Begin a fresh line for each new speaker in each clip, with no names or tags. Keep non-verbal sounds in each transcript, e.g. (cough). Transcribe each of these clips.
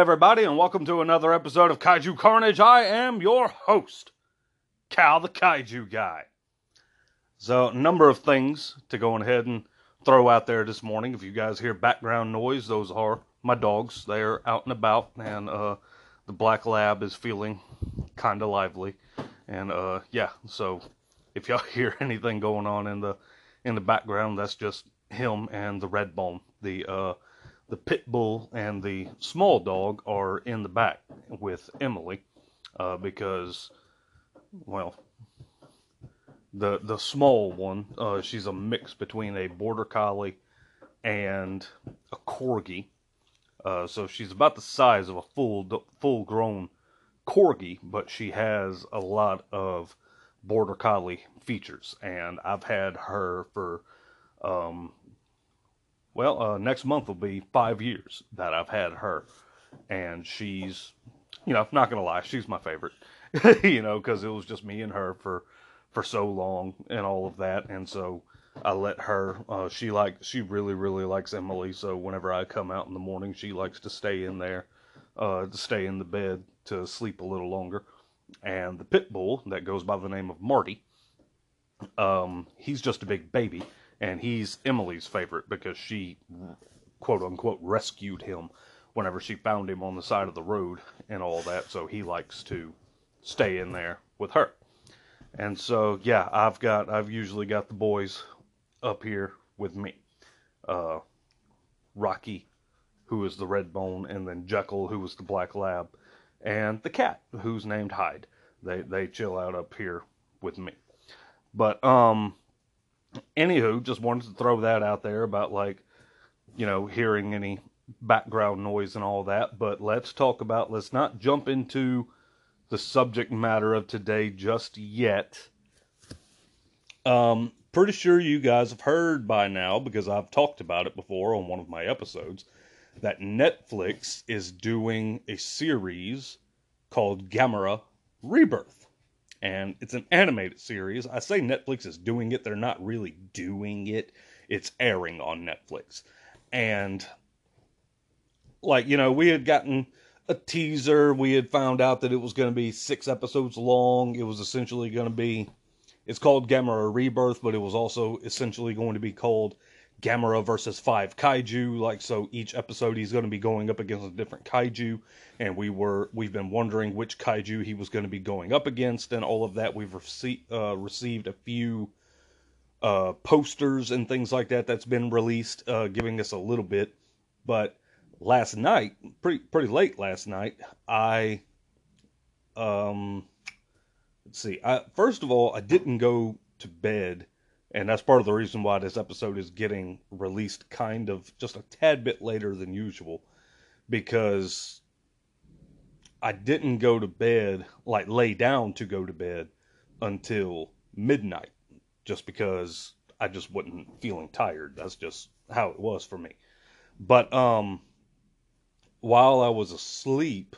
Everybody, and welcome to another episode of Kaiju Carnage. I am your host, Kal the Kaiju Guy. So, a number of things to go ahead and throw out there this morning. If you guys hear background noise, those are my dogs. They're out and about, and uh, the black lab is feeling kind of lively. And uh, yeah, so if y'all (laughs) hear anything going on in the in the background, that's just him and the red bone. The uh, the pit bull and the small dog are in the back with Emily uh, because, well, the the small one, uh, she's a mix between a border collie and a corgi. Uh, so she's about the size of a full full grown corgi, but she has a lot of border collie features, and I've had her for um, well, uh, next month will be five years that I've had her, and she's, you know, not gonna lie, she's my favorite, (laughs) you know, because it was just me and her for for so long and all of that, and so I let her. Uh, she like she really really likes Emily, so whenever I come out in the morning, she likes to stay in there, uh, to stay in the bed to sleep a little longer. And the pit bull that goes by the name of Marty, um, he's just a big baby and he's Emily's favorite because she quote unquote rescued him whenever she found him on the side of the road and all that. So he likes to stay in there with her. And so yeah i've got i've usually got the boys up here with me. Uh, rocky who is the red bone and then jekyll who is the black lab and the cat who's named hyde. They they chill out up here with me. But um anywho, just wanted to throw that out there about like, you know, hearing any background noise and all that. But let's talk about, let's not jump into the subject matter of today just yet. Um, pretty sure you guys have heard by now because I've talked about it before on one of my episodes that Netflix is doing a series called Gamera Rebirth and it's an animated series. I say Netflix is doing it, they're not really doing it. It's airing on Netflix. And like, you know, we had gotten a teaser, we had found out that it was going to be 6 episodes long. It was essentially going to be it's called Gamera Rebirth, but it was also essentially going to be called Gamera versus five kaiju. Like so, each episode he's going to be going up against a different kaiju, and we were we've been wondering which kaiju he was going to be going up against, and all of that. We've received uh, received a few uh, posters and things like that that's been released, uh, giving us a little bit. But last night, pretty pretty late last night, I um let's see. I, first of all, I didn't go to bed and that's part of the reason why this episode is getting released kind of just a tad bit later than usual because I didn't go to bed, like lay down to go to bed until midnight just because I just wasn't feeling tired. That's just how it was for me. But um while I was asleep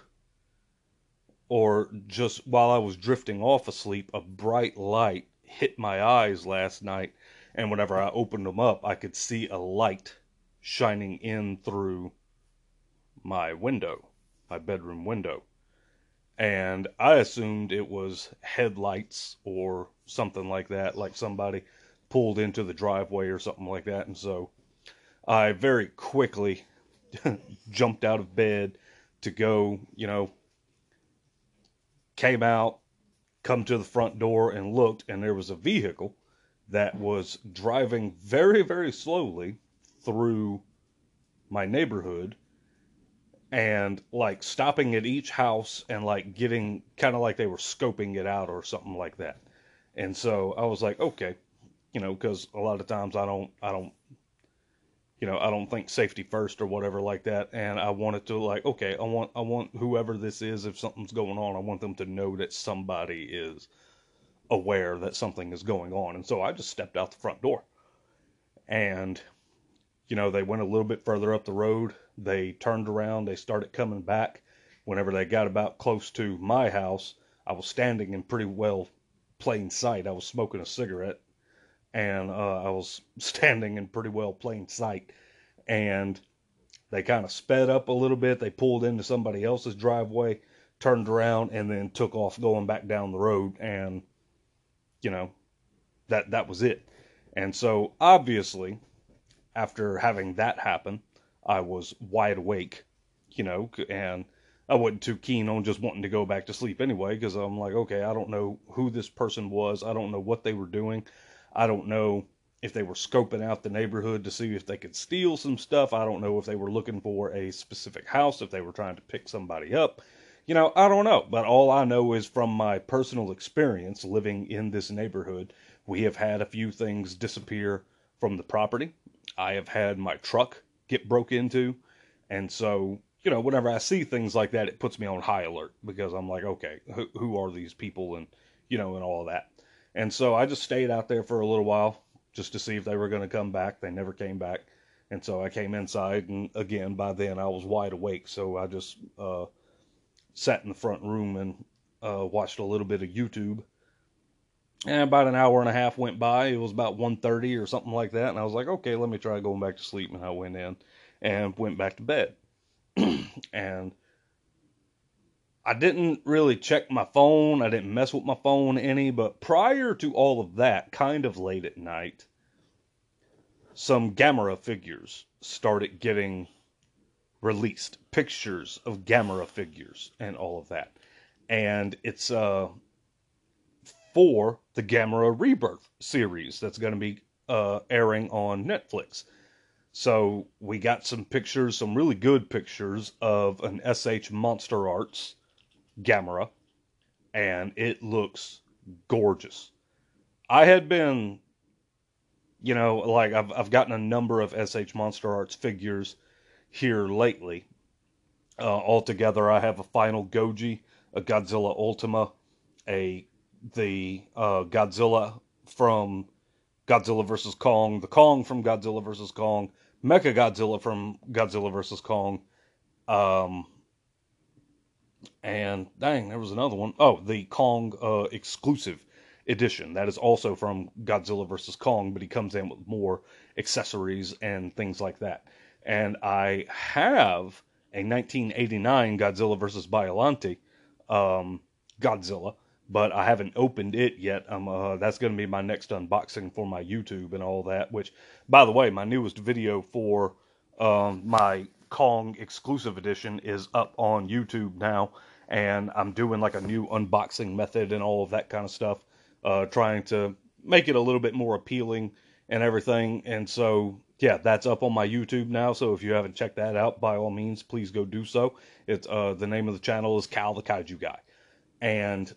or just while I was drifting off asleep, a bright light hit my eyes last night, and whenever I opened them up, I could see a light shining in through my window, my bedroom window. And I assumed it was headlights or something like that, like somebody pulled into the driveway or something like that. And so I very quickly (laughs) jumped out of bed to go, you know, came out, come to the front door and looked, and there was a vehicle that was driving very, very slowly through my neighborhood and like stopping at each house and like getting kind of like they were scoping it out or something like that. And so I was like, okay, you know, because a lot of times I don't, I don't you know, I don't think safety first or whatever like that. And I wanted to like, okay, I want, I want whoever this is, if something's going on, I want them to know that somebody is aware that something is going on. And so I just stepped out the front door and, you know, they went a little bit further up the road. They turned around, they started coming back. Whenever they got about close to my house, I was standing in pretty well plain sight. I was smoking a cigarette and uh, I was (laughs) standing in pretty well plain sight. And They kind of sped up a little bit. They pulled into somebody else's driveway, turned around, and then took off going back down the road. And, you know, that, that was it. And so obviously, after having that happen, I was wide awake, you know, and I wasn't too keen on just wanting to go back to sleep anyway because I'm like, okay, I don't know who this person was. I don't know what they were doing. I don't know if they were scoping out the neighborhood to see if they could steal some stuff. I don't know if they were looking for a specific house, if they were trying to pick somebody up. You know, I don't know. But all I know is from my personal experience living in this neighborhood, we have had a few things disappear from the property. I have had my truck get broke into. And so, you know, whenever I see things like that, it puts me on high alert because I'm like, okay, who, who are these people and, you know, and all that. And so I just stayed out there for a little while just to see if they were going to come back. They never came back. And so I came inside, and again, by then I was wide awake. So I just uh, sat in the front room and uh, watched a little bit of YouTube. And about an hour and a half went by. It was about 1.30 or something like that. And I was like, okay, let me try going back to sleep. And I went in and went back to bed. (clears throat) and I didn't really check my phone. I didn't mess with my phone any, but prior to all of that, kind of late at night, some Gamera figures started getting released. Pictures of Gamera figures and all of that. And it's uh for the Gamera Rebirth series that's going to be uh, airing on Netflix. So we got some pictures, some really good pictures of an SH Monster Arts Gamera, and it looks gorgeous. I had been, you know, like I've I've gotten a number of SH Monster Arts figures here lately. Uh, altogether, I have a Final Goji, a Godzilla Ultima, a the uh, Godzilla from Godzilla vs Kong, the Kong from Godzilla vs Kong, Mecha Godzilla from Godzilla vs Kong, um, and dang, there was another one. Oh, the Kong uh, exclusive edition. That is also from Godzilla vs. Kong, but he comes in with more accessories and things like that. And I have a 1989 Godzilla vs. Biollante um, Godzilla, but I haven't opened it yet. Um, uh, that's going to be my next unboxing for my YouTube and all that. Which, by the way, my newest video for um, my Kong exclusive edition is up on YouTube now, and I'm doing like a new unboxing method and all of that kind of stuff, uh, trying to make it a little bit more appealing and everything. And so, yeah, that's up on my YouTube now. So if you haven't checked that out, by all means, please go do so. It's uh, the name of the channel is Kal the Kaiju Guy, and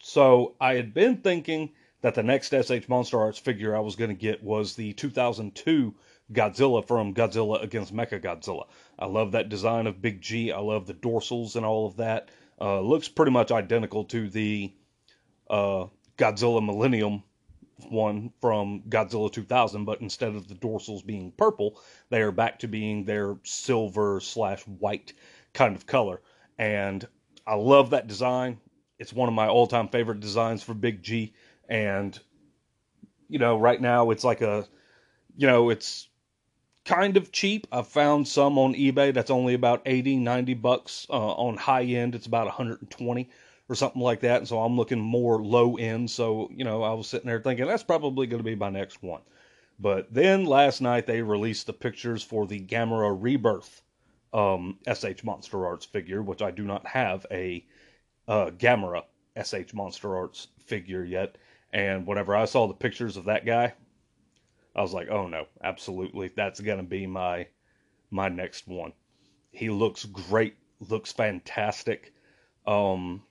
so I had been thinking that the next SH Monster Arts figure I was going to get was the 2002 Godzilla from Godzilla against Mechagodzilla. I love that design of Big G. I love the dorsals and all of that. Uh, looks pretty much identical to the uh, Godzilla Millennium one from Godzilla 2000, but instead of the dorsals being purple, they are back to being their silver slash white kind of color. And I love that design. It's one of my all time favorite designs for Big G. And, you know, right now it's like a, you know, it's kind of cheap. I've found some on eBay that's only about 80, 90 bucks. Uh, on high end, it's about 120 or something like that. And so I'm looking more low end. So, you know, I was sitting there thinking that's probably going to be my next one. But then last night they released the pictures for the Gamera Rebirth um, SH Monster Arts figure, which I do not have a uh, Gamera SH Monster Arts figure yet. And whenever I saw the pictures of that guy, I was like, oh no, absolutely, that's gonna be my my next one. He looks great, looks fantastic. Um,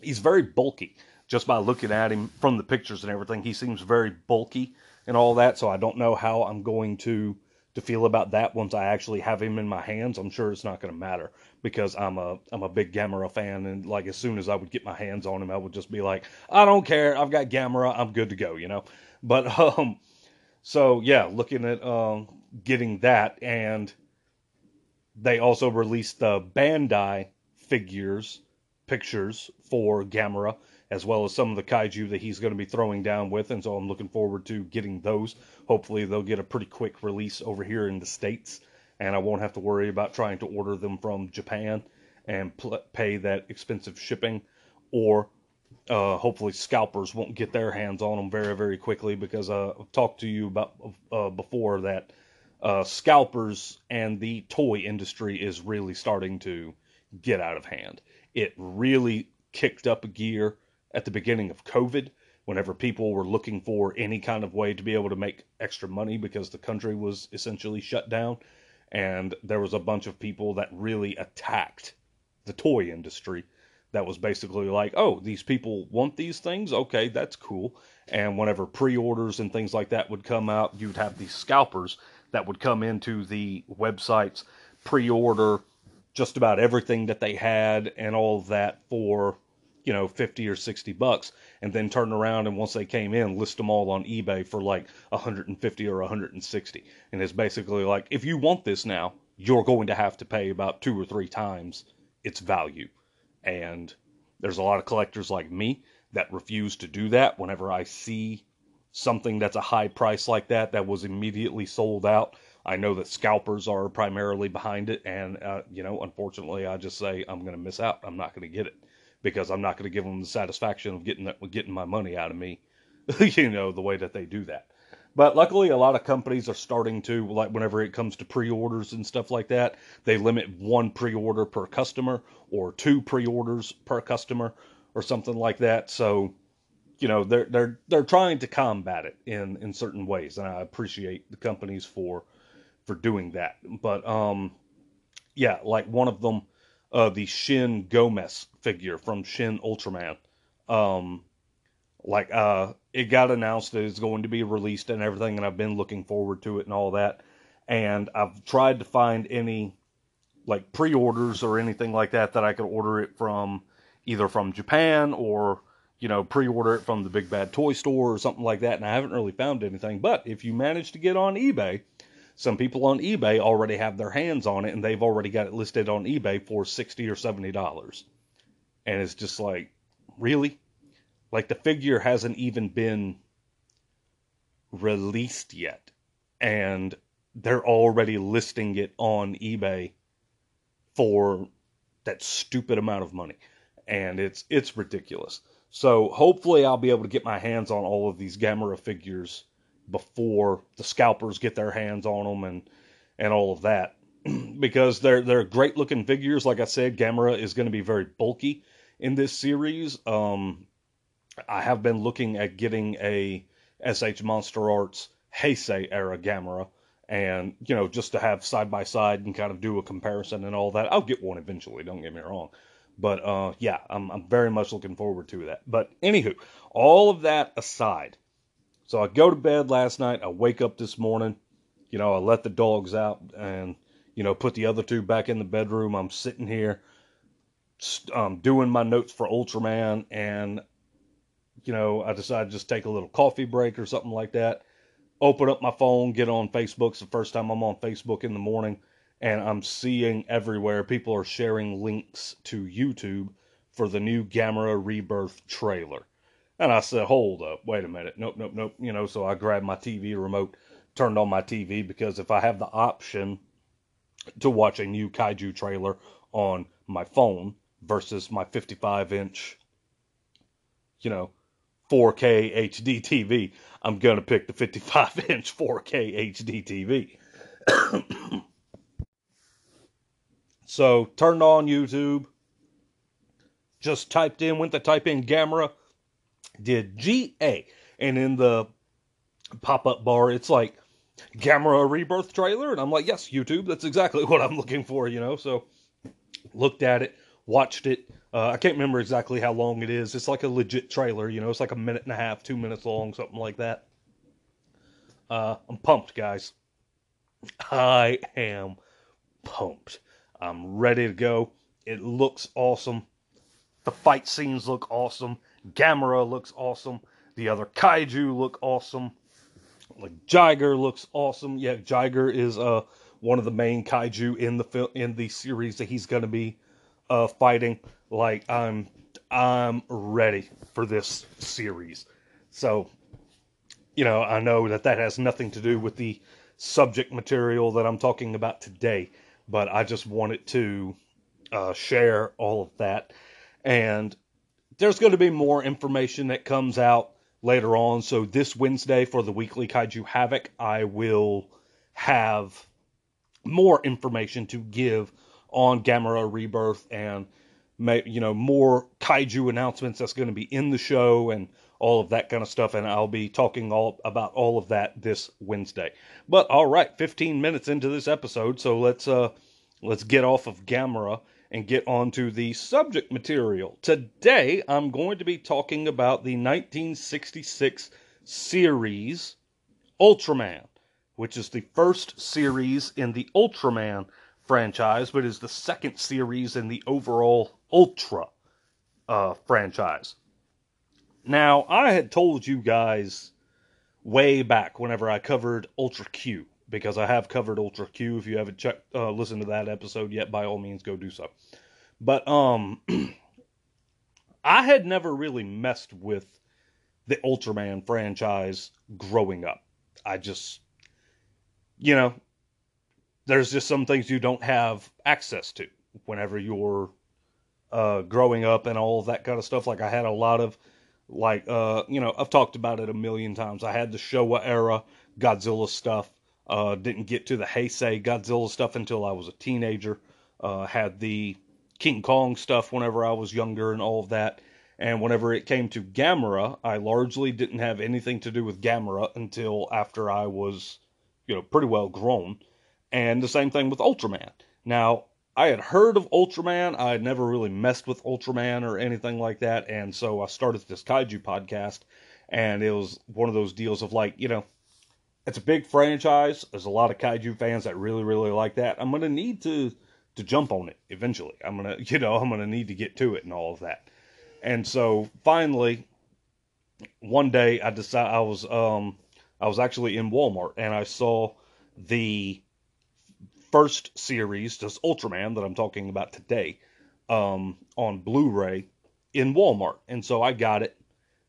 he's very bulky. Just by looking at him from the pictures and everything, he seems very bulky and all that. So I don't know how I'm going to to feel about that once I actually have him in my hands. I'm sure it's not going to matter because I'm a I'm a big Gamera fan, and like as soon as I would get my hands on him, I would just be like, I don't care, I've got Gamera, I'm good to go, you know. But (laughs) um, so yeah, looking at um, getting that, and they also released the Bandai figures pictures for Gamera, as well as some of the kaiju that he's going to be throwing down with, and so I'm looking forward to getting those. Hopefully, they'll get a pretty quick release over here in the states, and I won't have to worry about trying to order them from Japan and pl- pay that expensive shipping, or uh, hopefully scalpers won't get their hands on them very very quickly because uh, I've talked to you about uh, before that uh, scalpers and the toy industry is really starting to get out of hand. It really kicked up a gear at the beginning of COVID whenever people were looking for any kind of way to be able to make extra money because the country was essentially shut down and there was a bunch of people that really attacked the toy industry that was basically like, oh, these people want these things. Okay, that's cool. And whenever pre orders and things like that would come out, you'd have these scalpers that would come into the websites, pre order just about everything that they had and all that for, you know, 50 or 60 bucks. And then turn around and once they came in, list them all on eBay for like 150 or 160. And it's basically like, if you want this now, you're going to have to pay about two or three times its value and there's a lot of collectors like me that refuse to do that whenever I see something that's a high price like that that was immediately sold out. I know that scalpers are primarily behind it, and uh, you know, unfortunately, I just say I'm going to miss out. I'm not going to get it because I'm not going to give them the satisfaction of getting that, getting my money out of me. (laughs) you know, the way that they do that. But luckily, a lot of companies are starting to, like, whenever it comes to pre orders and stuff like that, they limit one pre order per customer or two pre orders per customer or something like that. So, you know, they're, they're, they're trying to combat it in, in certain ways. And I appreciate the companies for, for doing that. But, um, yeah, like one of them, uh, the Shin Gomez figure from Shin Ultraman, um, like uh it got announced that it's going to be released and everything and I've been looking forward to it and all that. And I've tried to find any like pre-orders or anything like that that I could order it from either from Japan or you know pre-order it from the Big Bad Toy Store or something like that and I haven't really found anything. But if you manage to get on eBay some people on eBay already have their hands on it and they've already got it listed on eBay for 60 or 70 dollars. And it's just like really like the figure hasn't even been released yet. And they're already listing it on eBay for that stupid amount of money. And it's it's ridiculous. So hopefully I'll be able to get my hands on all of these Gamera figures before the scalpers get their hands on them and and all of that (clears throat) because they're they're great looking figures. Like I said, Gamera is going to be very bulky in this series. Um, I have been looking at getting a SH Monster Arts Heisei era Gamera, and you know just to have side by side and kind of do a comparison and all that. I'll get one eventually. Don't get me wrong, but uh, yeah, I'm I'm very much looking forward to that. But anywho, all of that aside, so I go to bed last night. I wake up this morning. You know, I let the dogs out and you know put the other two back in the bedroom. I'm sitting here um, doing my notes for Ultraman, and you know, I decided to just take a little coffee break or something like that. Open up my phone, get on Facebook. It's the first time I'm on Facebook in the morning, and I'm seeing everywhere people are sharing links to YouTube for the new Gamera Rebirth trailer. And I said, hold up, wait a minute. Nope, nope, nope. You know, so I grabbed my TV remote, turned on my TV, because if I have the option to watch a new kaiju trailer on my phone versus my 55 inch, you know, 4K HD TV, I'm going to pick the 55 (laughs) inch 4K HD TV. so turned on YouTube, just typed in, went to type in Gamera, did GA, and in the pop up bar, it's like Gamera Rebirth trailer, and I'm like, yes, YouTube, that's exactly (laughs) what I'm looking for, you know. So looked at it, watched it, uh, I can't remember exactly how long it is. It's like a legit trailer, you know. It's like a minute and a half, two minutes long, something like that. Uh, I'm pumped, guys. I am pumped. I'm ready to go. It looks awesome. The fight scenes look awesome. Gamera looks awesome. The other kaiju look awesome. Like Jiger looks awesome. Yeah, Jiger is uh one of the main kaiju in the in the series that he's to be uh fighting. Like I'm I'm ready for this series. So, you know, I know that that has nothing to do with the subject material that I'm talking about today, but I just wanted to uh, share all of that. And there's going to be more information that comes out later on. So this Wednesday for the weekly Kaiju Havoc, I will have more information to give on Gamera Rebirth and you know more kaiju announcements that's going to be in the show and all of that kind of stuff and I'll be talking all about all of that this Wednesday. But all right, 15 minutes into this episode, so let's uh let's get off of Gamera and get on to the subject material. Today I'm going to be talking about the 1966 series Ultraman, which is the first series in the Ultraman franchise, but is the second series in the overall Ultra uh, franchise. Now, I had told you guys way back whenever I covered Ultra Q, because I have covered Ultra Q. If you haven't checked, uh, listened to that episode yet, by all means, go do so. But um, (clears throat) I had never really messed with the Ultraman franchise growing up. I just, you know, there's just some things you don't have access to whenever you're uh, growing up and all of that kind of stuff. Like I had a lot of like uh, you know I've talked about it a million times. I had the Showa era Godzilla stuff. Uh, didn't get to the Heisei Godzilla stuff until I was a teenager. Uh, had the King Kong stuff whenever I was younger and all of that. And whenever it came to Gamera, I largely didn't have anything to do with Gamera until after I was, you know, pretty well grown. And the same thing with Ultraman. Now, I had heard of Ultraman. I had never really messed with Ultraman or anything like that. And so I started this Kaiju podcast. And it was one of those deals of like, you know, it's a big franchise. There's a lot of Kaiju fans that really, really like that. I'm going to need to to jump on it eventually. I'm gonna, (laughs) you know, I'm gonna need to get to it and all of that. And so finally, one day I decided I was, um, I was actually in Walmart and I saw the first series, this Ultraman that I'm talking about today, um, on Blu-ray in Walmart. And so I got it.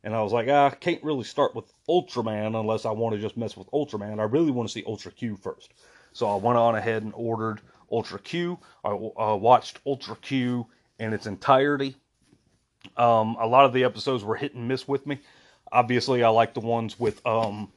And I was like, ah, I can't really start with Ultraman unless I want to just mess with Ultraman. I really want to see Ultra Q first. So I went on ahead and ordered Ultra Q. I uh, watched Ultra Q in its entirety. Um, a lot of the episodes were hit and miss with me. Obviously, I like the ones with um,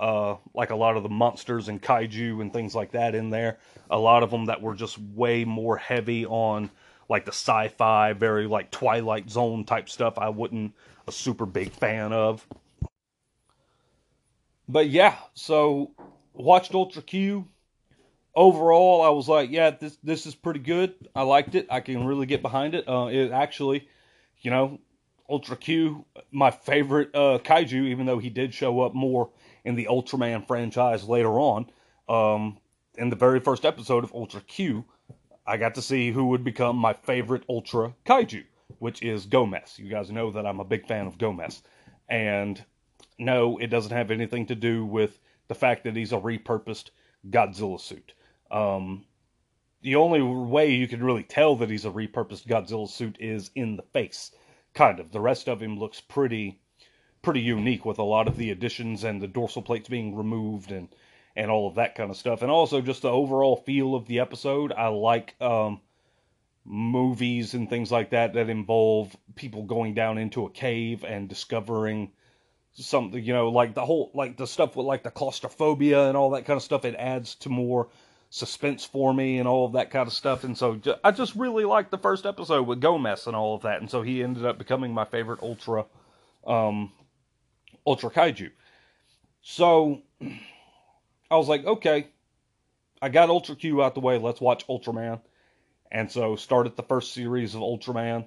uh, like a lot of the monsters and kaiju and things like that in there. A lot of them that were just way more heavy on like the sci-fi, very like Twilight Zone type stuff. I wasn't a super big fan of. But yeah, so watched Ultra Q overall, I was like, yeah, this this is pretty good. I liked it. I can really get behind it. Uh, it actually, you know, Ultra Q, my favorite uh, kaiju, even though he did show up more in the Ultraman franchise later on. Um, in the very first episode of Ultra Q, I got to see who would become my favorite Ultra kaiju, which is Gomez. You guys know that I'm a big fan of Gomez. And no, it doesn't have anything to do with the fact that he's a repurposed Godzilla suit. Um, the only way you can really tell that he's a repurposed Godzilla suit is in the face, kind of. The rest of him looks pretty, pretty unique with a lot of the additions and the dorsal plates being removed and and all of that kind of stuff. And also just the overall feel of the episode. I like um, movies and things like that that involve people going down into a cave and discovering something. You know, like the whole like the stuff with like the claustrophobia and all that kind of stuff. It adds to more suspense for me and all of that kind of stuff. And so I just really liked the first episode with Gomez and all of that. And so he ended up becoming my favorite Ultra, um, Ultra Kaiju. So I was like, okay, I got Ultra Q out the way. Let's watch Ultraman. And so started the first series of Ultraman.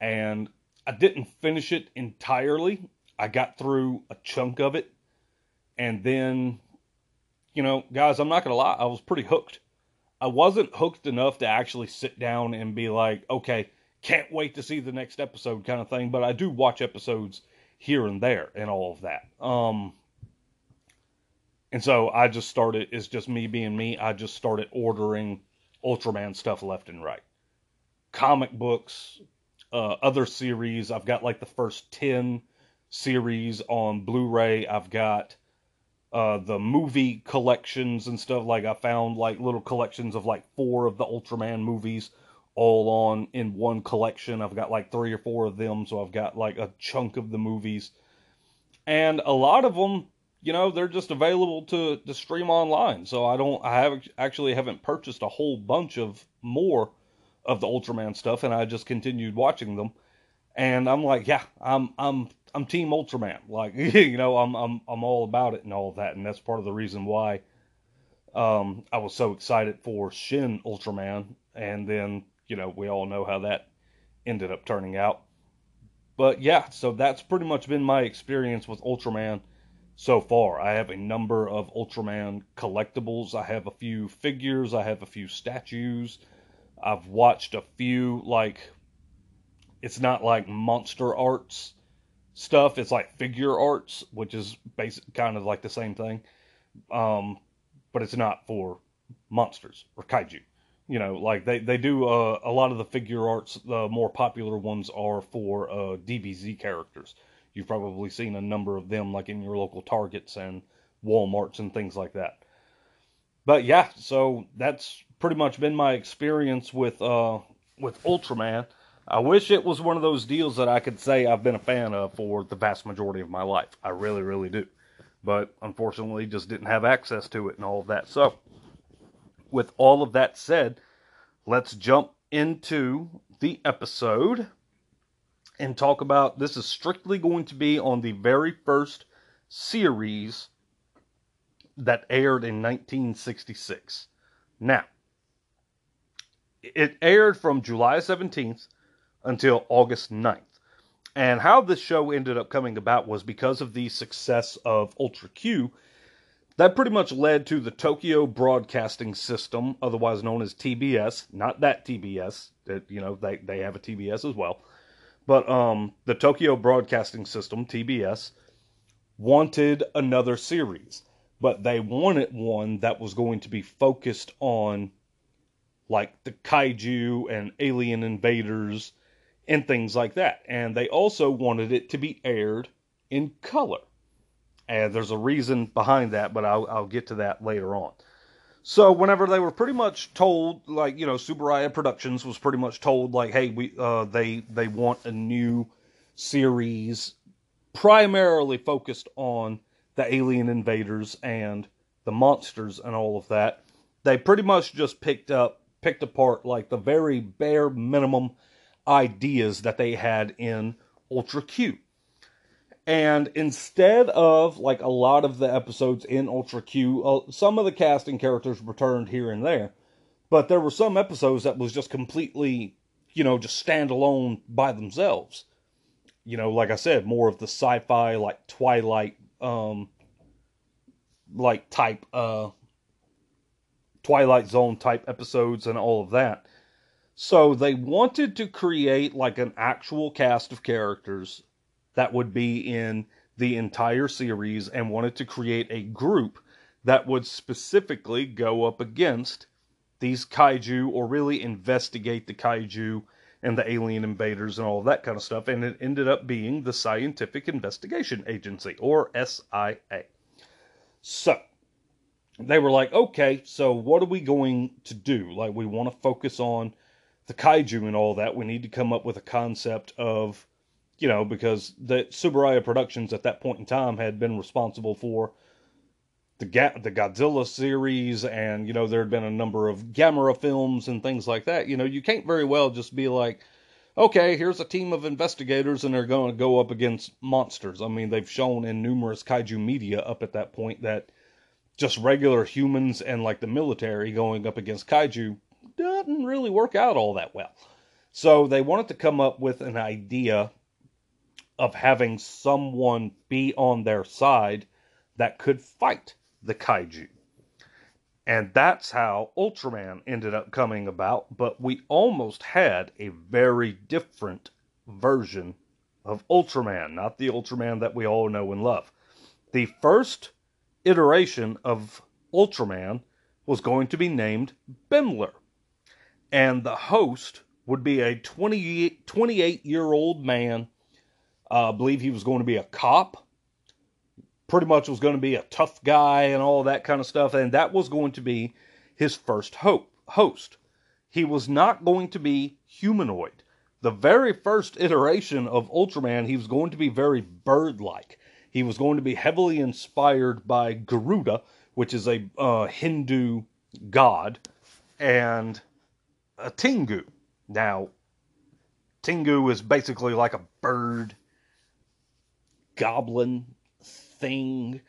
And I didn't finish it entirely. I got through a chunk of it. And then you know, guys, I'm not to lie, I was pretty hooked. I wasn't hooked enough to actually sit down and be like, okay, can't wait to see the next episode kind of thing, but I do watch episodes here and there and all of that. Um, and so I just started, it's just me being me, I just started ordering Ultraman stuff left and right. Comic books, uh, other series. I've got like the first 10 series on Blu ray. I've got uh, the movie collections and stuff. Like I found like little collections of like four of the Ultraman movies all on in one collection. I've got like three or four of them, so I've got like a chunk of the movies. And a lot of them, you know, they're just available to, to stream online. So I don't, I have actually haven't purchased a whole bunch of more of the Ultraman stuff, and I just continued watching them. And I'm like, yeah, I'm, I'm, I'm Team Ultraman. Like, (laughs) you know, I'm, I'm, I'm all about it and all of that, and that's part of the reason why. Um, I was so excited for Shin Ultraman, and then you know, we all know how that ended up turning out. But yeah, so that's pretty much been my experience with Ultraman so far. I have a number of Ultraman collectibles. I have a few figures. I have a few statues. I've watched a few, like, it's not like monster arts stuff. It's like figure arts, which is basic, kind of like the same thing. Um, but it's not for monsters or kaiju you know, like they they do uh, a lot of the figure arts. The more popular ones are for uh, DBZ characters. You've probably seen a number of them, like in your local Targets and WalMarts and things like that. But yeah, so that's pretty much been my experience with uh, with Ultraman. I wish it was one of those deals that I could say I've been a fan of for the vast majority of my life. I really, really do. But unfortunately, just didn't have access to it and all of that. So with all of that said, let's jump into the episode and talk about this is strictly going to be on the very first series that aired in 1966. Now, it aired from July 17th until August 9th. And how this show ended up coming about was because of the success of Ultra Q that pretty much led to the Tokyo Broadcasting System, otherwise known as TBS. Not that TBS, you know they they have a TBS as well, but um, the Tokyo Broadcasting System (TBS) wanted another series, but they wanted one that was going to be focused on like the kaiju and alien invaders and things like that, and they also wanted it to be aired in color and there's a reason behind that, but I'll, I'll get to that later on. So whenever they were pretty much told, like you know, Tsuburaya Productions was pretty much told, like, hey, we uh, they they want a new series, primarily focused on the alien invaders and the monsters and all of that. They pretty much just picked up, picked apart like the very bare minimum ideas that they had in Ultra Q. And instead of like a lot of the episodes in Ultra Q, uh, some of the casting characters returned here and there, but there were some episodes that was just completely, you know, just standalone by themselves. You know, like I said, more of the sci-fi, like Twilight, um, like type, uh, Twilight Zone type episodes and all of that. So they wanted to create like an actual cast of characters that would be in the entire series and wanted to create a group that would specifically go up against these kaiju or really investigate the kaiju and the alien invaders and all that kind of stuff. And it ended up being the Scientific Investigation Agency or SIA. So they were like, okay, so what are we going to do? Like, we want to focus on the kaiju and all that. We need to come up with a concept of you know, because the Tsuburaya Productions at that point in time had been responsible for the Ga- the Godzilla series, and you know there had been a number of Gamera films and things like that. You know, you can't very well just be like, okay, here's a team of investigators, and they're going to go up against monsters. I mean, they've shown in numerous kaiju media up at that point that just regular humans and like the military going up against kaiju doesn't really work out all that well. So they wanted to come up with an idea of having someone be on their side that could fight the kaiju. And that's how Ultraman ended up coming about, but we almost had a very different version of Ultraman, not the Ultraman that we all know and love. The first iteration of Ultraman was going to be named Bemular, and the host would be a 28 year old man uh, believe he was going to be a cop, pretty much was going to be a tough guy and all that kind of stuff, and that was going to be his first hope, host. He was not going to be humanoid. The very first iteration of Ultraman, he was going to be very bird like. He was going to be heavily inspired by Garuda, which is a uh, Hindu god, and a Tengu. Now, Tengu is basically like a bird goblin thing.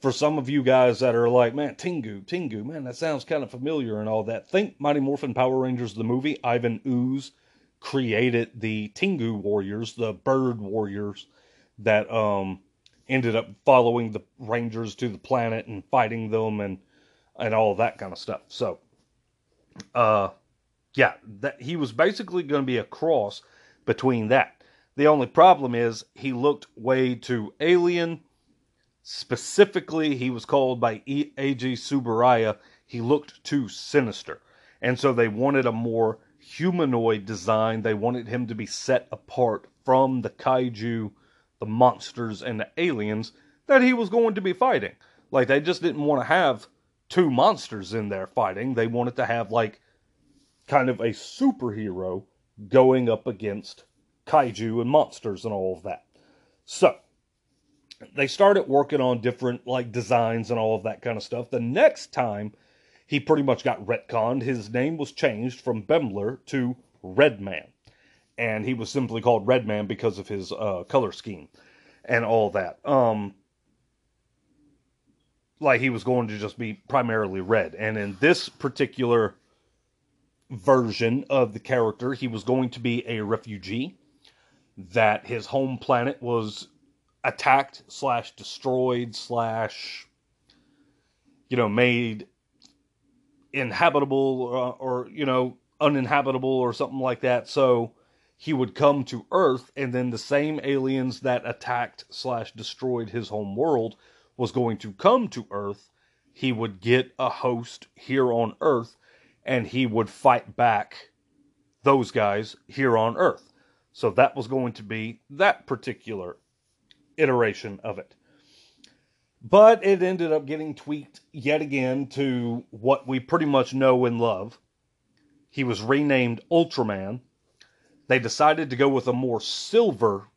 For some of you guys that are like, man, Tengu, Tengu, man, that sounds kind of familiar and all that. Think Mighty Morphin Power Rangers, the movie. Ivan Ooze created the Tengu warriors, the bird warriors that um, ended up following the Rangers to the planet and fighting them and and all that kind of stuff. So, uh, yeah, that he was basically going to be a cross between that. The only problem is he looked way too alien. Specifically, he was called by Eiji Tsuburaya, he looked too sinister. And so they wanted a more humanoid design. They wanted him to be set apart from the kaiju, the monsters, and the aliens that he was going to be fighting. Like, they just didn't want to have two monsters in there fighting. They wanted to have, like, kind of a superhero going up against kaiju and monsters and all of that. So they started working on different like designs and all of that kind of stuff. The next time he pretty much got retconned, his name was changed from Bemular to Redman. And he was simply called Redman because of his uh, color scheme and all that. Um, like he was going to just be primarily red. And in this particular version of the character, he was going to be a refugee that his home planet was attacked slash destroyed slash you know made inhabitable or, uh, or you know uninhabitable or something like that. So he would come to earth and then the same aliens that attacked slash destroyed his home world was going to come to earth. He would get a host here on earth and he would fight back those guys here on earth so that was going to be that particular iteration of it. But it ended up getting tweaked yet again to what we pretty much know and love. He was renamed Ultraman. They decided to go with a more silver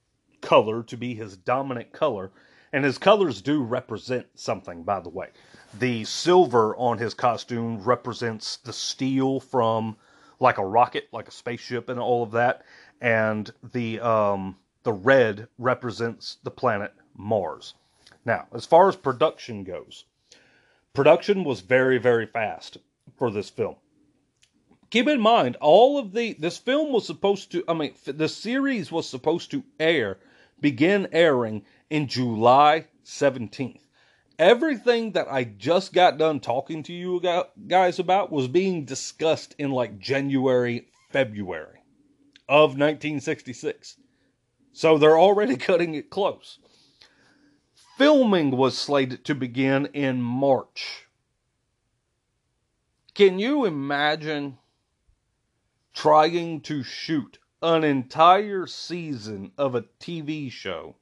color to be his dominant color. And his colors do represent something, by the way. The silver on his costume represents the steel from like a rocket, like a spaceship, and all of that and the um, the red represents the planet Mars. Now, as far as production goes, production was very very fast for this film. Keep in mind, all of the this film was supposed to. I mean, the series was supposed to air, begin airing in July seventeenth. Everything that I just got done talking to you guys about was being discussed in like January, February of 1966. So they're already (laughs) cutting it close. Filming was slated to begin in March. Can you imagine trying to shoot an entire season of a TV show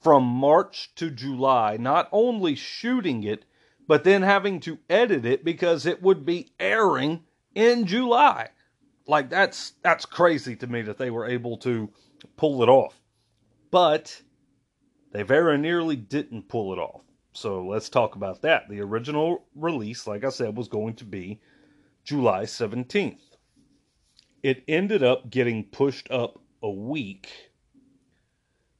from March to July, not only shooting it, but then having to edit it because it would be airing in July? Like that's that's crazy to me that they were able to pull it off. But they very nearly didn't pull it off. So let's talk about that. The original release, like I said, was going to be July 17th. It ended up getting pushed up a week.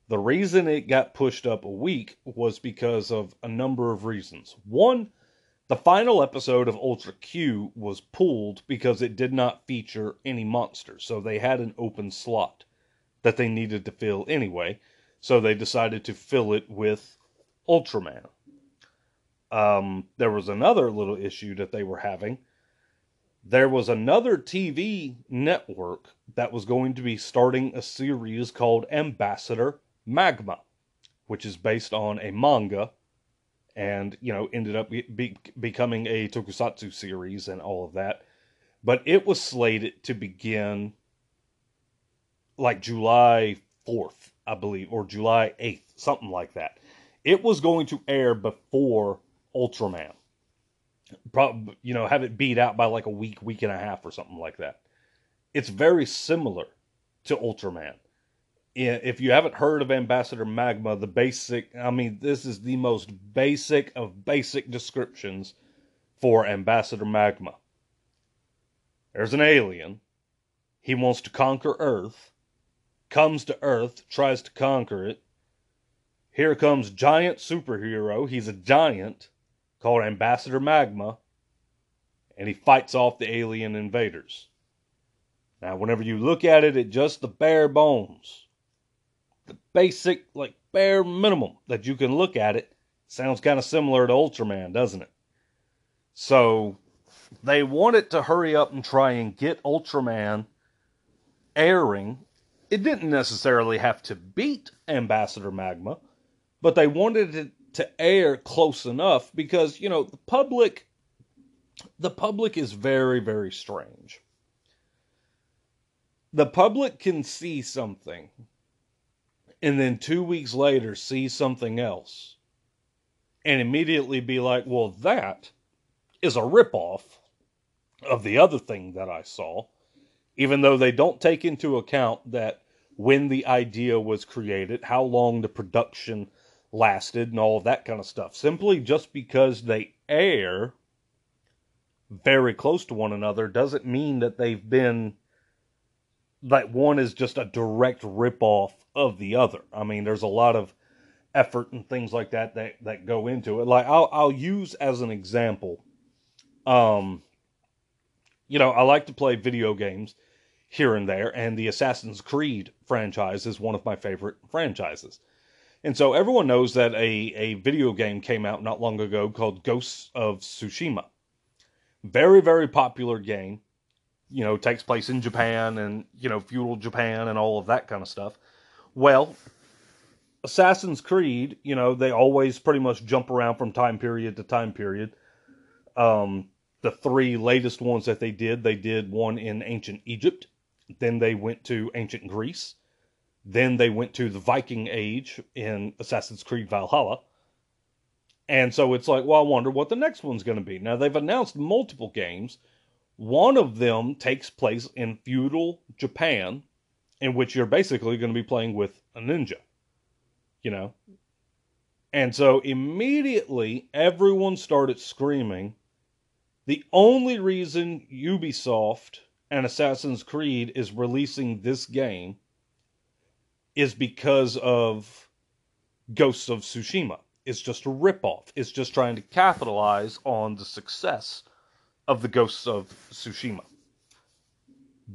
The reason it got pushed up a week was because of a number of reasons. One, the final episode of Ultra Q was pulled because it did not feature any monsters, so they had an open slot that they needed to fill anyway, so they decided to fill it with Ultraman. Um, there was another little issue that they were having. There was another TV network that was going to be starting a series called Ambassador Magma, which is based on a manga and you know ended up be, becoming a tokusatsu series and all of that but it was slated to begin like july 4th i believe or july 8th something like that It was going to air before Ultraman. Probably, you know, have it beat out by like a week, week and a half or something like that. It's very similar to Ultraman. If you haven't heard of Ambassador Magma, the basic, I mean, this is the most basic of basic descriptions for Ambassador Magma. There's an alien. He wants to conquer Earth. Comes to Earth, tries to conquer it. Here comes giant superhero. He's a giant called Ambassador Magma. And he fights off the alien invaders. Now, whenever you look at it at just the bare bones, the basic, like bare minimum that you can look at it, sounds kind of similar to Ultraman, doesn't it? So they wanted to hurry up and try and get Ultraman airing. It didn't necessarily have to beat Ambassador Magma, but they wanted it to air close enough because, you know, the public the public is very very strange. The public can see something and then 2 weeks later see something else and immediately be like, "Well, that is a ripoff of the other thing that I saw, even though they don't take into account that when the idea was created, how long the production lasted, and all of that kind of stuff. Simply just because they air very close to one another doesn't mean that they've been that one is just a direct ripoff of the other. I mean, there's a lot of effort and things like that that, that go into it. Like I'll I'll use as an example um, you know, I like to play video games here and there, and the Assassin's Creed franchise is one of my favorite franchises. And so everyone knows that a, a video game came out not long ago called Ghosts of Tsushima. Very, very popular game. You know, takes place in Japan and, you know, feudal Japan and all of that kind of stuff. Well, Assassin's Creed, you know, they always pretty much jump around from time period to time period. Um, the three latest ones that they did, they did one in ancient Egypt, then they went to ancient Greece, then they went to the Viking Age in Assassin's Creed Valhalla. And so it's like, well, I wonder what the next one's going to be. Now, they've announced multiple games. One of them takes place in feudal Japan, in which you're basically going to be playing with a ninja, you know? And so immediately everyone started screaming the only reason Ubisoft and Assassin's Creed is releasing this game is because of Ghosts of Tsushima. It's just a ripoff. It's just trying to capitalize on the success of the Ghosts of Tsushima.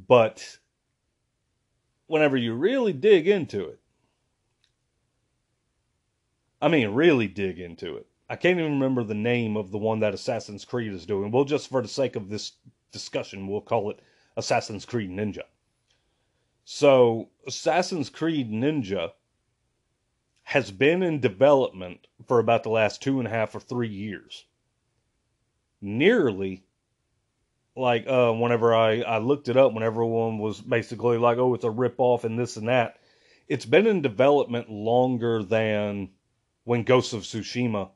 But whenever you really dig into it, I mean, really dig into it, I can't even remember the name of the one that Assassin's Creed is doing. We'll just, for the sake of this discussion, we'll call it Assassin's Creed Ninja. So, Assassin's Creed Ninja has been in development for about the last two and a half or three years. Nearly, like, uh, whenever I, I looked it up, when everyone was basically like, oh, it's a ripoff and this and that, it's been in development longer than when Ghosts of Tsushima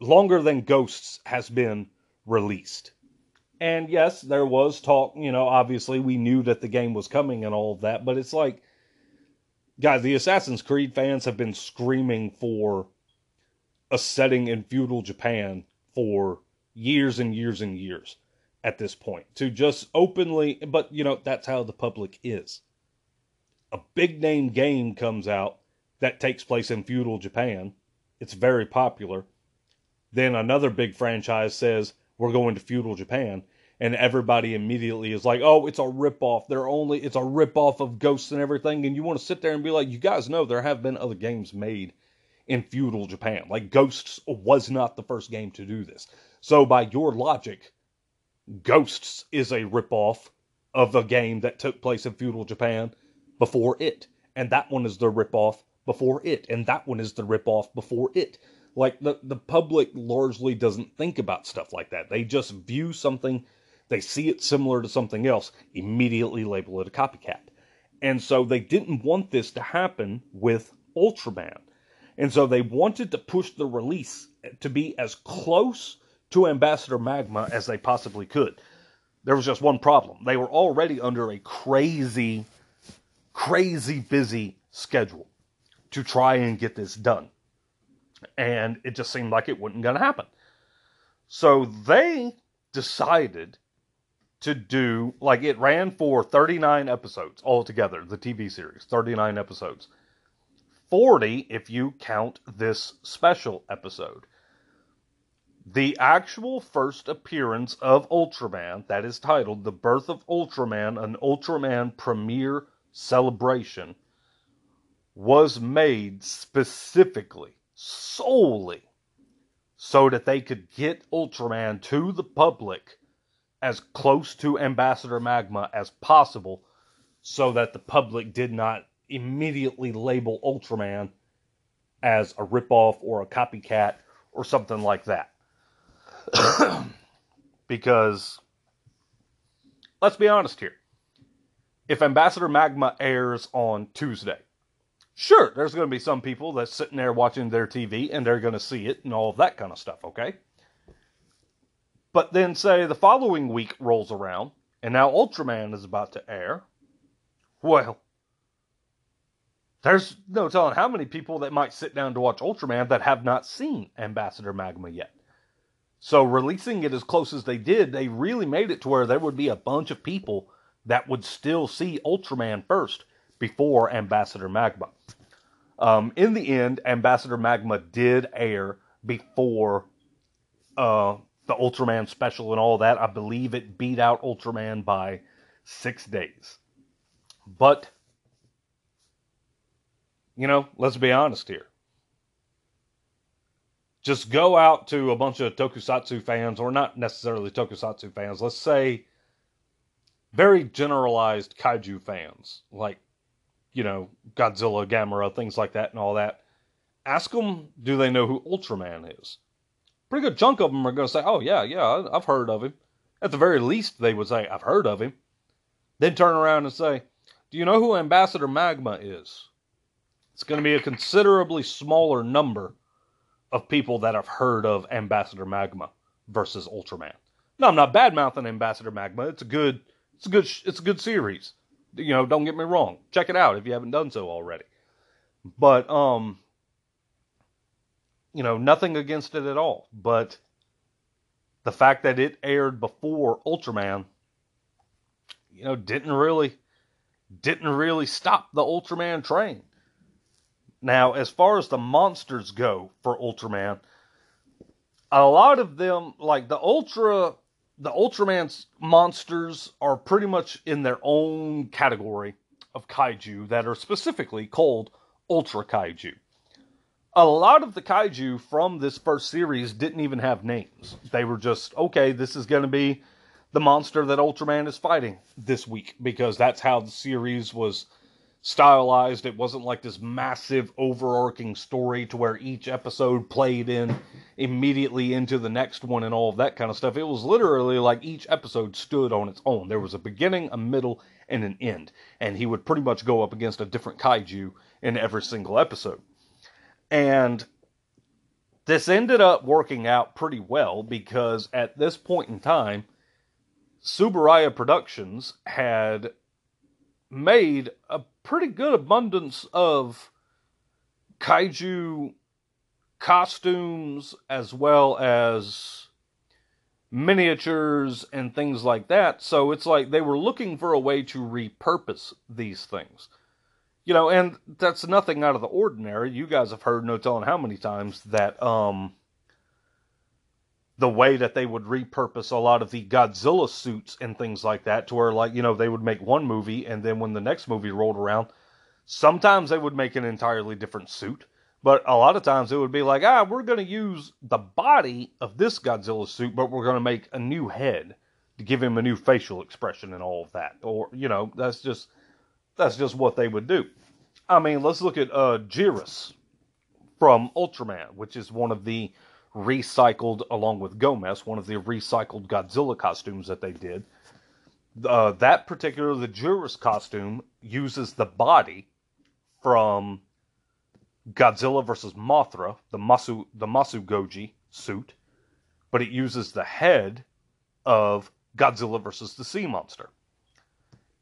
longer than Ghosts has been released. And yes, there was talk, you know, obviously we knew that the game was coming and all of that, but it's like, guys, the Assassin's Creed fans have been screaming for a setting in feudal Japan for years and years and years at this point. To just openly, but you know, that's how the public is. A big name game comes out that takes place in feudal Japan. It's very popular then another big franchise says, we're going to feudal Japan. And everybody immediately is like, oh, it's a ripoff. They're only, it's a ripoff of Ghosts and everything. And you want to sit there and be like, you guys know there have been other games made in feudal Japan. Like Ghosts was not the first game to do this. So by your logic, Ghosts is a ripoff of a game that took place in feudal Japan before it. And that one is the ripoff before it. And that one is the ripoff before it. Like the, the public largely doesn't think about stuff like that. They just view something, they see it similar to something else, immediately label it a copycat. And so they didn't want this to happen with Ultraman. And so they wanted to push the release to be as close to Ambassador Magma as they possibly could. There was just one problem. They were already under a crazy, crazy busy schedule to try and get this done. And it just seemed like it wasn't going to happen. So they decided to do, like, it ran for 39 episodes altogether, the TV series, 39 episodes. 40 if you count this special episode. The actual first appearance of Ultraman, that is titled The Birth of Ultraman, an Ultraman premiere celebration, was made specifically, solely, so that they could get Ultraman to the public as close to Ambassador Magma as possible so that the public did not immediately label Ultraman as a ripoff or a copycat or something like that. (coughs) because let's be honest here. If Ambassador Magma airs on Tuesday, sure, there's going to be some people that's sitting there watching their TV and they're going to see it and all of that kind of stuff, okay? But then, say the following week rolls around and now Ultraman is about to air. Well, there's no telling how many people that might sit down to watch Ultraman that have not seen Ambassador Magma yet. So releasing it as close as they did, they really made it to where there would be a bunch of people that would still see Ultraman first before Ambassador Magma. Um, in the end, Ambassador Magma did air before uh, the Ultraman special and all that. I believe it beat out Ultraman by six days. But, you know, let's be honest here just go out to a bunch of tokusatsu fans, or not necessarily tokusatsu fans, let's say very generalized kaiju fans, like, you know, Godzilla, Gamera, things like that, and all that. Ask them, do they know who Ultraman is? Pretty good chunk of them are going to say, oh, yeah, yeah, I've heard of him. At the very least, they would say, I've heard of him. Then turn around and say, do you know who Ambassador Magma is? It's going to be a considerably smaller number of people that have heard of Ambassador Magma versus Ultraman. No, I'm not bad mouthing Ambassador Magma. It's a good, it's a good, it's a good series. You know, don't get me wrong. Check it out if you haven't done so already. But um, you know, nothing against it at all. But the fact that it aired before Ultraman, you know, didn't really, didn't really stop the Ultraman train. Now, as far as the monsters go for Ultraman, a lot of them, like the Ultra, the Ultraman's monsters are pretty much in their own category of kaiju that are specifically called Ultra Kaiju. A lot of the kaiju from this first series didn't even have names. They were just, okay, this is going to be the monster that Ultraman is fighting this week because that's how the series was stylized. It wasn't like this massive overarching story to where each episode played in immediately into the next one and all of that kind of stuff. It was literally like each episode stood on its own. There was a beginning, a middle, and an end. And he would pretty much go up against a different kaiju in every single episode. And this ended up working out pretty well because at this point in time, Tsuburaya Productions had made a pretty good abundance of kaiju costumes as well as miniatures and things like that. So it's like they were looking for a way to repurpose these things. You know, and that's nothing out of the ordinary. You guys have heard no telling how many times that um the way that they would repurpose a lot of the Godzilla suits and things like that to where like, you know, they would make one movie and then when the next movie rolled around, sometimes they would make an entirely different suit. But a lot of times it would be like, ah, we're going to use the body of this Godzilla suit, but we're going to make a new head to give him a new facial expression and all of that. Or, you know, that's just that's just what they would do. I mean, let's look at uh Jirahs from Ultraman, which is one of the recycled, along with Gomess, one of the recycled Godzilla costumes that they did. Uh, that particular, the Jirahs costume, uses the body from Godzilla versus Mothra, the Masu the MosuGoji suit, but it uses the head of Godzilla versus the Sea Monster.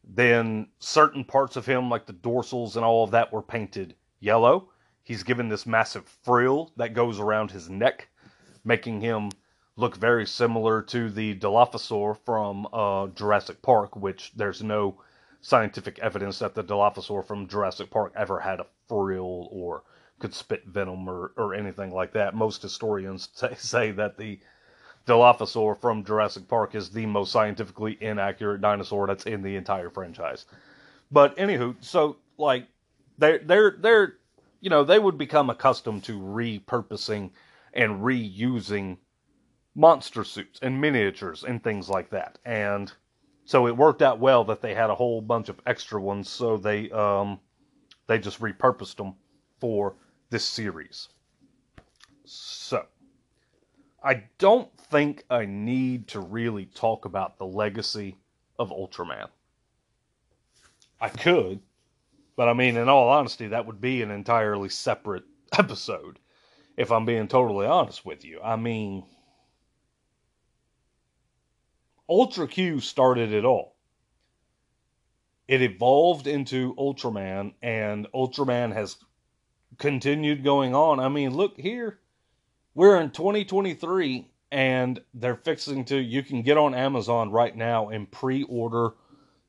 Then certain parts of him, like the dorsals and all of that, were painted yellow. He's given this massive frill that goes around his neck, making him look very similar to the Dilophosaur from uh, Jurassic Park, which there's no scientific evidence that the Dilophosaur from Jurassic Park ever had a frill or could spit venom or, or anything like that. Most historians (laughs) say, say that the Dilophosaur from Jurassic Park is the most scientifically inaccurate dinosaur that's in the entire franchise. But anywho, so like they're they're they're you know they would become accustomed to repurposing and reusing monster suits and miniatures and things like that. And so it worked out well that they had a whole bunch of extra ones, so they um, they just repurposed them for this series. So I don't think I need to really talk about the legacy of Ultraman. I could, but I mean, in all honesty, that would be an entirely separate (laughs) episode. If I'm being totally honest with you, I mean Ultra Q started it all. It evolved into Ultraman, and Ultraman has continued going on. I mean, look here. We're in 2023, and they're fixing to. You can get on Amazon right now and pre order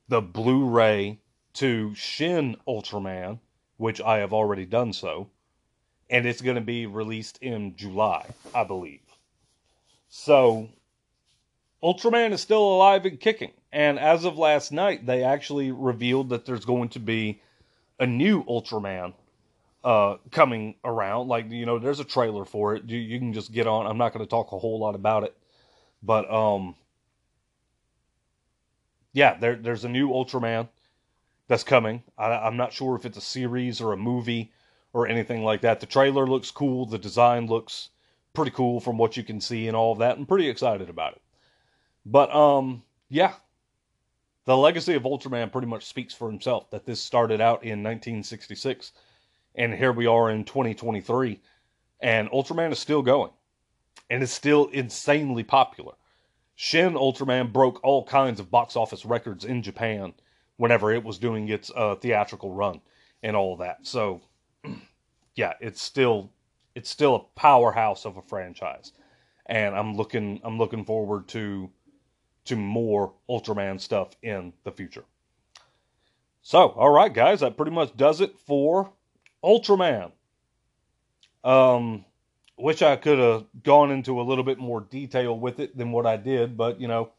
the Blu ray to Shin Ultraman, which I have already done so. And it's going to be released in July, I believe. So Ultraman is still alive and kicking. And as of last night, they actually revealed that there's going to be a new Ultraman uh, coming around. Like, you know, there's a trailer for it. You, you can just get on. I'm not going to talk a whole lot about it. But, um, yeah, there, there's a new Ultraman that's coming. I, I'm not sure if it's a series or a movie or anything like that. The trailer looks cool. The design looks pretty cool from what you can see and all of that. I'm pretty excited about it. But um, yeah, the legacy of Ultraman pretty much speaks for himself. That this started out in 1966, and here we are in 2023, and Ultraman is still going, and is still insanely popular. Shin Ultraman broke all kinds of box office records in Japan whenever it was doing its uh, theatrical run and all that. So, yeah, it's still it's still a powerhouse of a franchise, and I'm looking I'm looking forward to to more Ultraman stuff in the future. So, all right, guys, that pretty much does it for Ultraman. Um, wish I could have gone into a little bit more detail with it than what I did, but you know,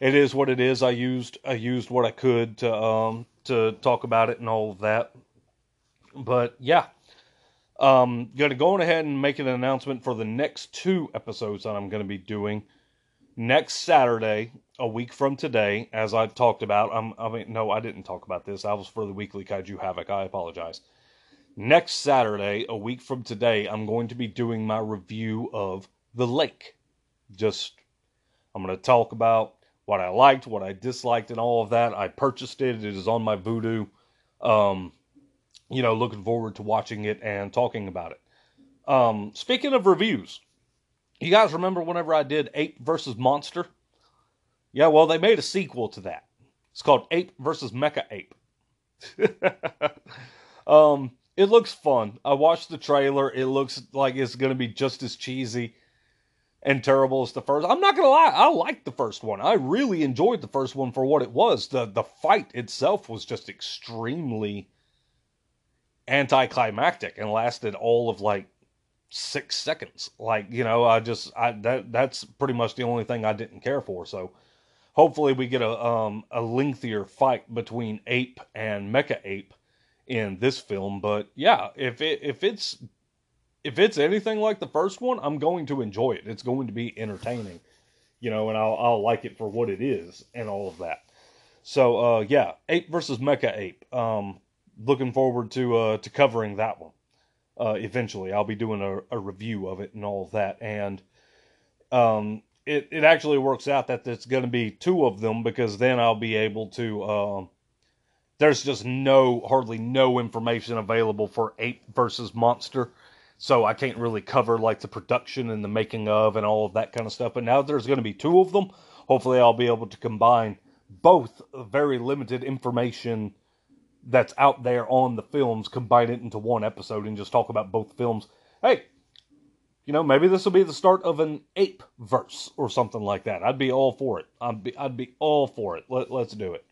it is what it is. I used I used what I could to um to talk about it and all of that. But yeah, um, gonna go on ahead and make an announcement for the next two episodes that I'm gonna be doing next Saturday, a week from today, as I've talked about, I'm, I mean, no, I didn't talk about this. I was for the weekly Kaiju Havoc. I apologize. Next Saturday, a week from today, I'm going to be doing my review of The Lake. Just, I'm going to talk about what I liked, what I disliked, and all of that. I purchased it. It is on my Vudu. Um, you know, looking forward to watching it and talking about it. Um, speaking of reviews, you guys remember whenever I did Ape versus Monster? Yeah, well, they made a sequel to that. It's called Ape versus Mecha Ape. (laughs) um, it looks fun. I watched the trailer. It looks like it's going to be just as cheesy and terrible as the first. I'm not going to lie. I liked the first one. I really enjoyed the first one for what it was. The the fight itself was just extremely anticlimactic and lasted all of like six seconds. Like, you know, I just I that that's pretty much the only thing I didn't care for. So hopefully we get a um a lengthier fight between Ape and Mecha Ape in this film. But yeah, if it if it's if it's anything like the first one, I'm going to enjoy it. It's going to be entertaining, you know, and I'll I'll like it for what it is and all of that. So uh yeah, Ape versus Mecha Ape. Um looking forward to uh to covering that one uh, eventually. I'll be doing a, a, review of it and all of that. And um, it, it actually works out that there's going to be two of them because then I'll be able to. Uh, there's just no, hardly no information available for Ape versus Monster. So I can't really cover like the production and the making of and all of that kind of stuff. But now there's going to be two of them. Hopefully, I'll be able to combine both very limited information that's out there on the films, combine it into one episode, and just talk about both films. Hey, you know, maybe this will be the start of an ape verse or something like that. I'd be all for it. I'd be I'd be all for it. Let, let's do it.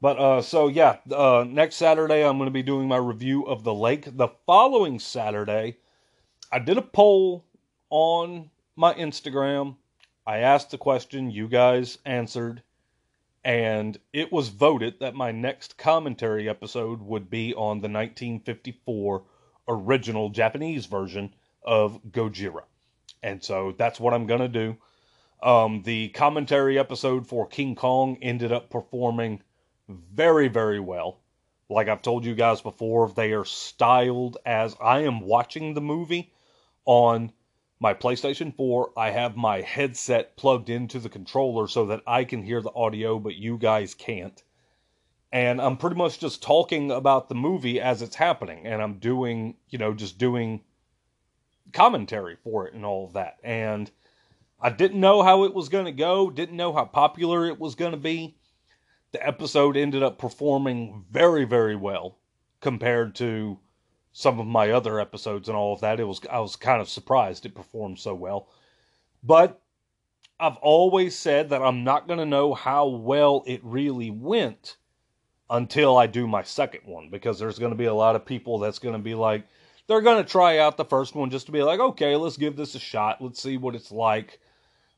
But uh, so yeah, uh, next Saturday I'm going to be doing my review of the lake. The following Saturday, I did a poll on my Instagram. I asked the question, you guys answered, and it was voted that my next commentary episode would be on the 1954 original Japanese version of Gojira. And so that's what I'm going to do. Um, the commentary episode for King Kong ended up performing very, very well. Like I've told you guys before, they are styled as I am watching the movie on my PlayStation 4. I have my headset plugged into the controller so that I can hear the audio, but you guys can't. And I'm pretty much just talking about the movie as it's happening. And I'm doing, you know, just doing commentary for it and all of that. And I didn't know how it was going to go, didn't know how popular it was going to be the episode ended up performing very, very well compared to some of my other episodes and all of that. It was I was kind of surprised it performed so well. But I've always said that I'm not going to know how well it really went until I do my second one because there's going to be a lot of people that's going to be like they're going to try out the first one just to be like, "Okay, let's give this a shot. Let's see what it's like."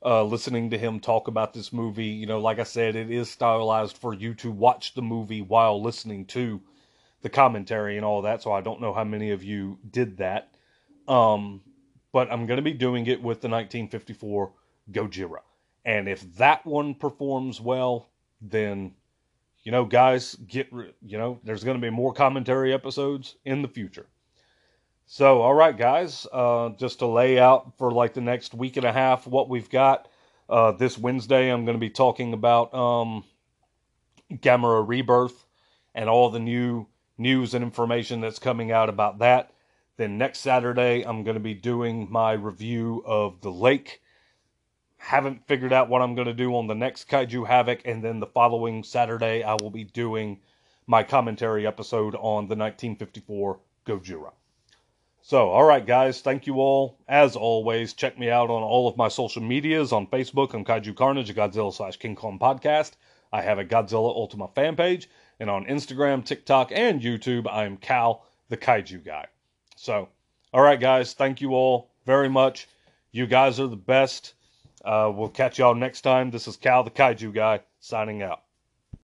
uh, listening to him talk about this movie. You know, like I said, it is stylized for you to watch the movie while listening to the commentary and all that. So I don't know how many of you did that. Um, but I'm going to be doing it with the 1954 Gojira. And if that one performs well, then, you know, guys, get, you know, there's going to be more commentary episodes in the future. So, all right, guys, uh, just to lay out for like the next week and a half what we've got. Uh, this Wednesday, I'm going to be talking about um, Gamera Rebirth and all the new news and information that's coming out about that. Then next Saturday, I'm going to be doing my review of The Lake. Haven't figured out what I'm going to do on the next Kaiju Havoc. And then the following Saturday, I will be doing my commentary episode on the 1954 Gojira. So, all right, guys, thank you all. As always, check me out on all of my social medias on Facebook. I'm Kaiju Carnage, a Godzilla slash King Kong podcast. I have a Godzilla Ultima fan page. And on Instagram, TikTok, and YouTube, I'm Kal, the Kaiju guy. So, all right, guys, thank you all very much. You guys are the best. Uh, we'll catch y'all next time. This is Kal, the Kaiju guy, signing out.